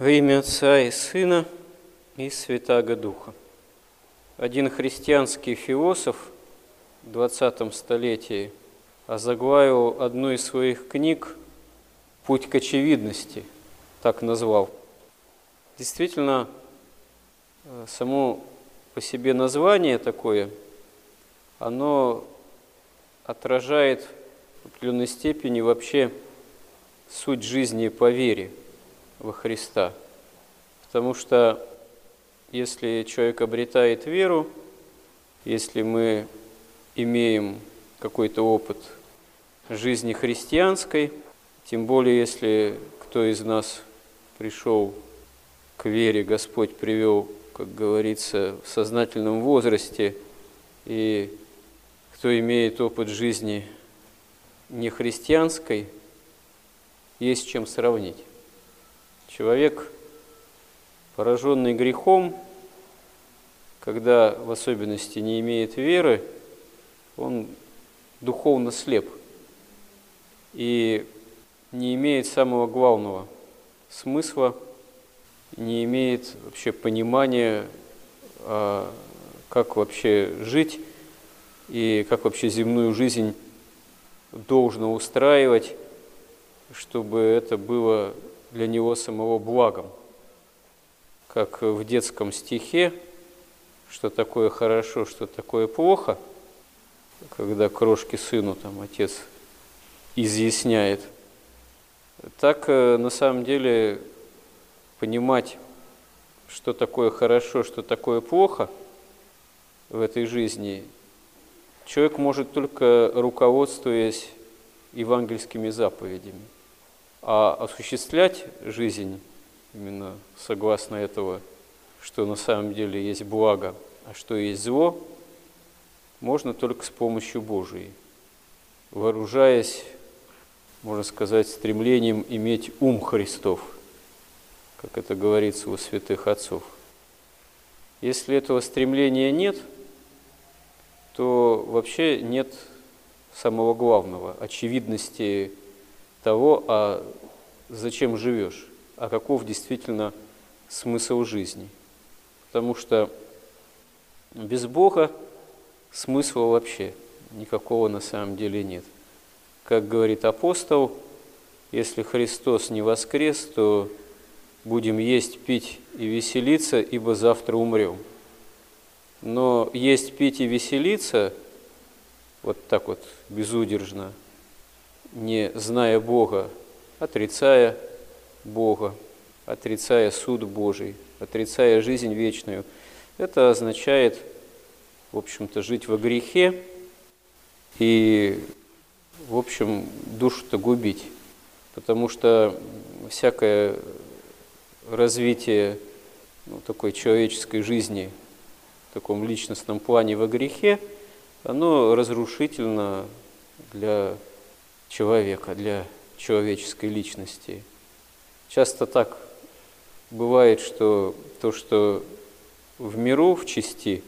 Во имя Отца и Сына и Святаго Духа. Один христианский философ в 20 столетии озаглавил одну из своих книг «Путь к очевидности», так назвал. Действительно, само по себе название такое, оно отражает в определенной степени вообще суть жизни по вере – во Христа. Потому что если человек обретает веру, если мы имеем какой-то опыт жизни христианской, тем более если кто из нас пришел к вере, Господь привел, как говорится, в сознательном возрасте, и кто имеет опыт жизни не христианской, есть чем сравнить. Человек, пораженный грехом, когда в особенности не имеет веры, он духовно слеп и не имеет самого главного смысла, не имеет вообще понимания, а, как вообще жить и как вообще земную жизнь должно устраивать, чтобы это было для него самого благом. Как в детском стихе, что такое хорошо, что такое плохо, когда крошки сыну там отец изъясняет, так э, на самом деле понимать, что такое хорошо, что такое плохо в этой жизни, человек может только руководствуясь евангельскими заповедями – а осуществлять жизнь именно согласно этого, что на самом деле есть благо, а что есть зло, можно только с помощью Божией, вооружаясь, можно сказать, стремлением иметь ум Христов, как это говорится у святых отцов. Если этого стремления нет, то вообще нет самого главного, очевидности того, а зачем живешь, а каков действительно смысл жизни. Потому что без Бога смысла вообще никакого на самом деле нет. Как говорит апостол, если Христос не воскрес, то будем есть, пить и веселиться, ибо завтра умрем. Но есть, пить и веселиться, вот так вот безудержно, не зная Бога, отрицая Бога, отрицая суд Божий, отрицая жизнь вечную. Это означает, в общем-то, жить во грехе и, в общем, душу-то губить. Потому что всякое развитие ну, такой человеческой жизни в таком личностном плане во грехе, оно разрушительно для человека, для человеческой личности. Часто так бывает, что то, что в миру, в части,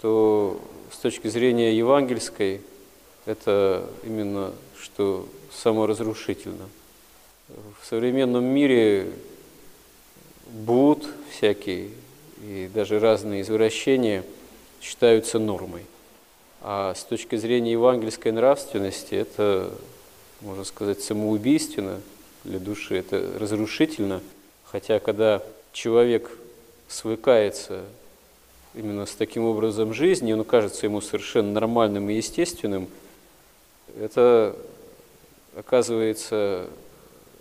то с точки зрения евангельской, это именно что саморазрушительно. В современном мире блуд всякий и даже разные извращения считаются нормой. А с точки зрения евангельской нравственности это можно сказать, самоубийственно для души, это разрушительно. Хотя, когда человек свыкается именно с таким образом жизни, он кажется ему совершенно нормальным и естественным, это оказывается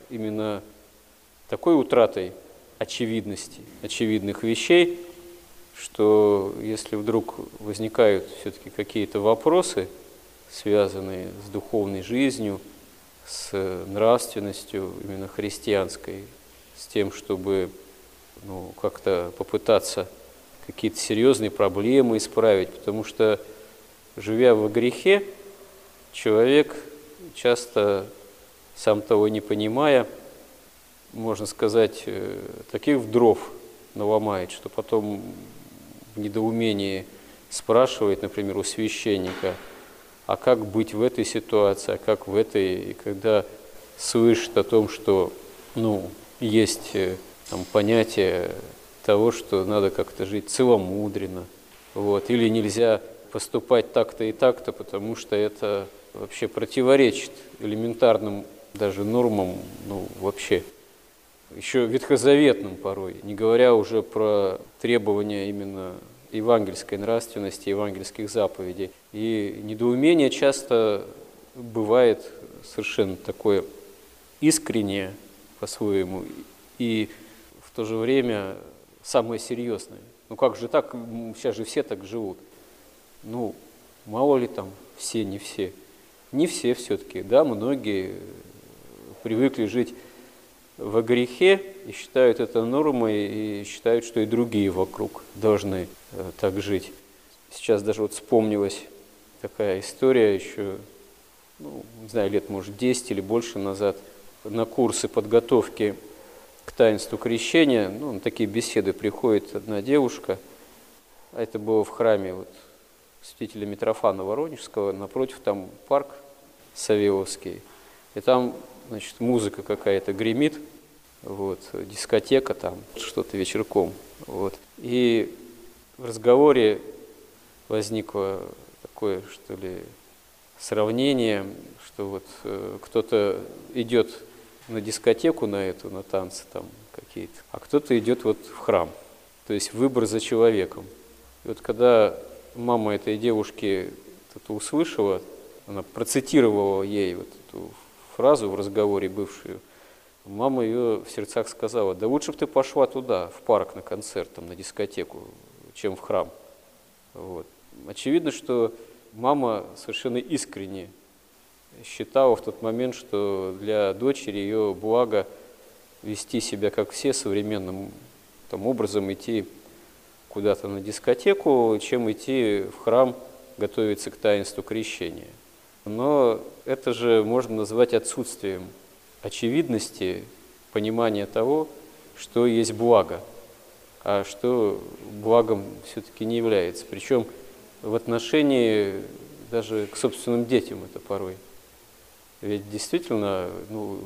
именно такой утратой очевидности, очевидных вещей, что если вдруг возникают все-таки какие-то вопросы, связанные с духовной жизнью, с нравственностью именно христианской, с тем, чтобы ну, как-то попытаться какие-то серьезные проблемы исправить, потому что, живя во грехе, человек часто, сам того не понимая, можно сказать, э, таких дров наломает, что потом в недоумении спрашивает, например, у священника – а как быть в этой ситуации, а как в этой, и когда слышит о том, что ну, есть э, там, понятие того, что надо как-то жить целомудренно, вот, или нельзя поступать так-то и так-то, потому что это вообще противоречит элементарным даже нормам, ну, вообще, еще ветхозаветным порой, не говоря уже про требования именно евангельской нравственности, евангельских заповедей. И недоумение часто бывает совершенно такое искреннее по-своему и в то же время самое серьезное. Ну как же так, сейчас же все так живут. Ну, мало ли там, все, не все. Не все все-таки, да, многие привыкли жить во грехе и считают это нормой, и считают, что и другие вокруг должны э, так жить. Сейчас даже вот вспомнилась такая история еще, ну, не знаю, лет, может, 10 или больше назад, на курсы подготовки к таинству крещения, ну, на такие беседы приходит одна девушка, а это было в храме вот, святителя Митрофана Воронежского, напротив там парк Савеловский, и там значит, музыка какая-то гремит, вот, дискотека там, что-то вечерком. Вот. И в разговоре возникло такое, что ли, сравнение, что вот э, кто-то идет на дискотеку на эту, на танцы там какие-то, а кто-то идет вот в храм. То есть выбор за человеком. И вот когда мама этой девушки это услышала, она процитировала ей вот эту фразу в разговоре бывшую, мама ее в сердцах сказала, да лучше бы ты пошла туда, в парк на концерт, там, на дискотеку, чем в храм. Вот. Очевидно, что мама совершенно искренне считала в тот момент, что для дочери ее благо вести себя как все современным там, образом, идти куда-то на дискотеку, чем идти в храм готовиться к таинству крещения. Но это же можно назвать отсутствием очевидности понимания того, что есть благо, а что благом все-таки не является. Причем в отношении даже к собственным детям это порой. Ведь действительно, ну,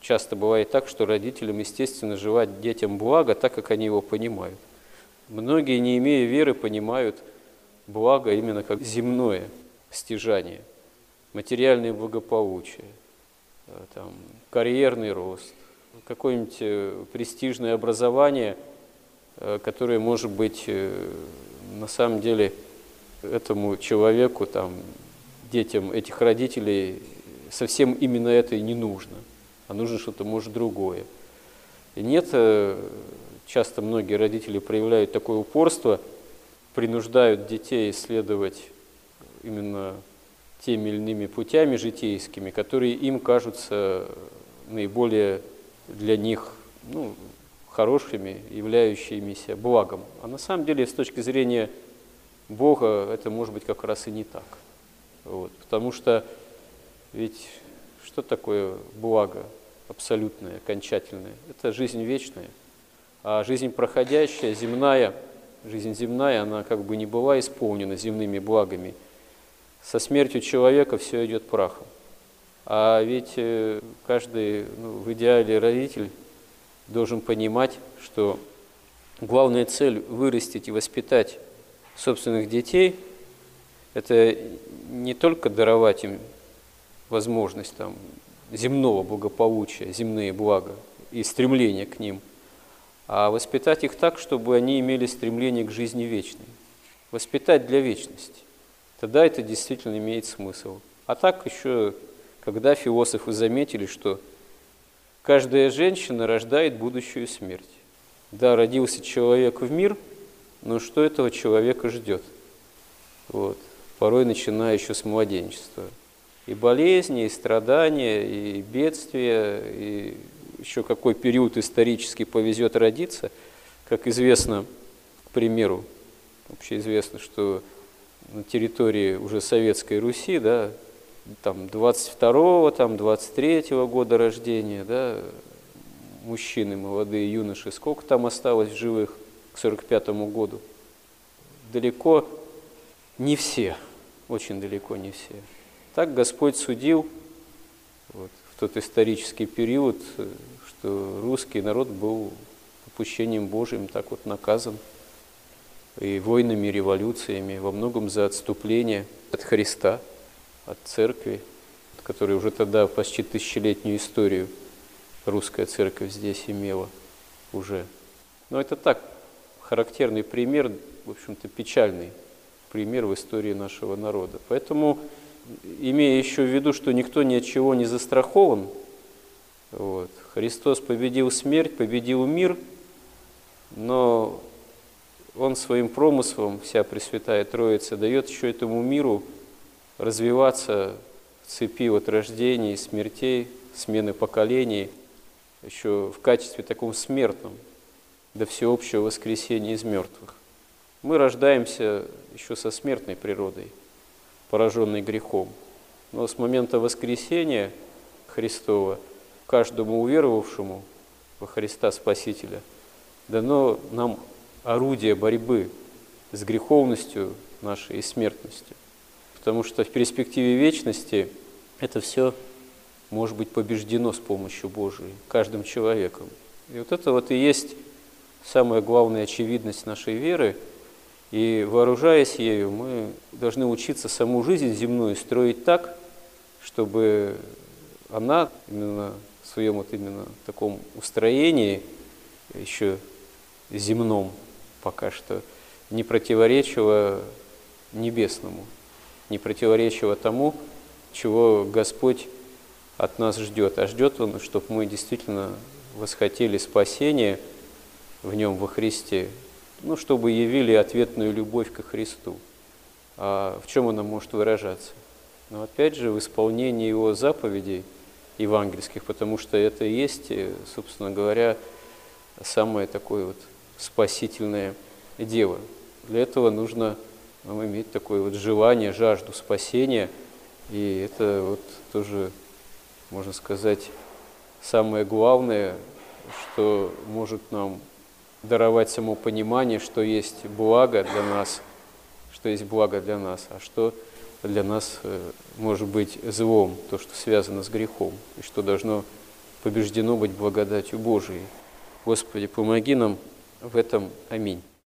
часто бывает так, что родителям, естественно, желать детям благо так, как они его понимают. Многие, не имея веры, понимают благо именно как земное стяжание – материальное благополучие, э, там, карьерный рост, какое-нибудь э, престижное образование, э, которое может быть на самом деле этому человеку, там, детям этих родителей совсем именно это и не нужно, а нужно что-то, может, другое. И нет, часто многие родители проявляют такое упорство, принуждают детей следовать именно теми или иными путями житейскими, которые им кажутся наиболее для них ну, хорошими, являющимися благом. А на самом деле, с точки зрения Бога, это может быть как раз и не так. Вот. Потому что ведь что такое благо абсолютное, окончательное? Это жизнь вечная. А жизнь проходящая, земная, жизнь земная, она как бы не была исполнена земными благами – со смертью человека все идет прахом. А ведь э, каждый ну, в идеале родитель должен понимать, что главная цель вырастить и воспитать собственных детей – это не только даровать им возможность там, земного благополучия, земные блага и стремление к ним, а воспитать их так, чтобы они имели стремление к жизни вечной. Воспитать для вечности тогда это действительно имеет смысл. А так еще, когда философы заметили, что каждая женщина рождает будущую смерть. Да, родился человек в мир, но что этого человека ждет? Вот. Порой начиная еще с младенчества. И болезни, и страдания, и бедствия, и еще какой период исторически повезет родиться. Как известно, к примеру, общеизвестно, что на территории уже Советской Руси, да, там 22-го, там 23-го года рождения, да, мужчины, молодые юноши, сколько там осталось живых к 45-му году? Далеко не все, очень далеко не все. Так Господь судил вот, в тот исторический период, что русский народ был попущением Божьим так вот наказан и войнами, и революциями, во многом за отступление от Христа, от церкви, которая уже тогда почти тысячелетнюю историю русская церковь здесь имела уже. Но это так, характерный пример, в общем-то, печальный пример в истории нашего народа. Поэтому, имея еще в виду, что никто ни от чего не застрахован, вот, Христос победил смерть, победил мир, но Он своим промыслом, вся Пресвятая Троица, дает еще этому миру развиваться в цепи от рождений, смертей, смены поколений, еще в качестве таком смертном, до всеобщего воскресения из мертвых. Мы рождаемся еще со смертной природой, пораженной грехом. Но с момента воскресения Христова каждому уверовавшему во Христа Спасителя дано нам орудие борьбы с греховностью нашей и смертностью. Потому что в перспективе вечности это все может быть побеждено с помощью Божией каждым человеком. И вот это вот и есть самая главная очевидность нашей веры. И вооружаясь ею, мы должны учиться саму жизнь земную строить так, чтобы она именно в своем вот именно таком устроении, еще земном пока что, не противоречила небесному, не противоречила тому, чего Господь от нас ждет. А ждет Он, чтобы мы действительно восхотели спасение в Нем, во Христе, ну, чтобы явили ответную любовь ко Христу. А в чем она может выражаться? Но опять же, в исполнении Его заповедей евангельских, потому что это и есть, собственно говоря, самое такое вот спасительное дело. Для этого нужно нам иметь такое вот желание, жажду спасения, и это вот тоже можно сказать, самое главное, что может нам даровать само понимание, что есть благо для нас, что есть благо для нас, а что для нас э, может быть злом, то, что связано с грехом, и что должно побеждено быть благодатью Божией. Господи, помоги нам в этом. Аминь.